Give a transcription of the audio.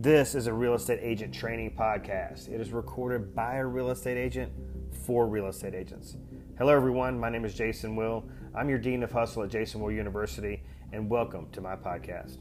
This is a real estate agent training podcast. It is recorded by a real estate agent for real estate agents. Hello, everyone. My name is Jason Will. I'm your Dean of Hustle at Jason Will University, and welcome to my podcast.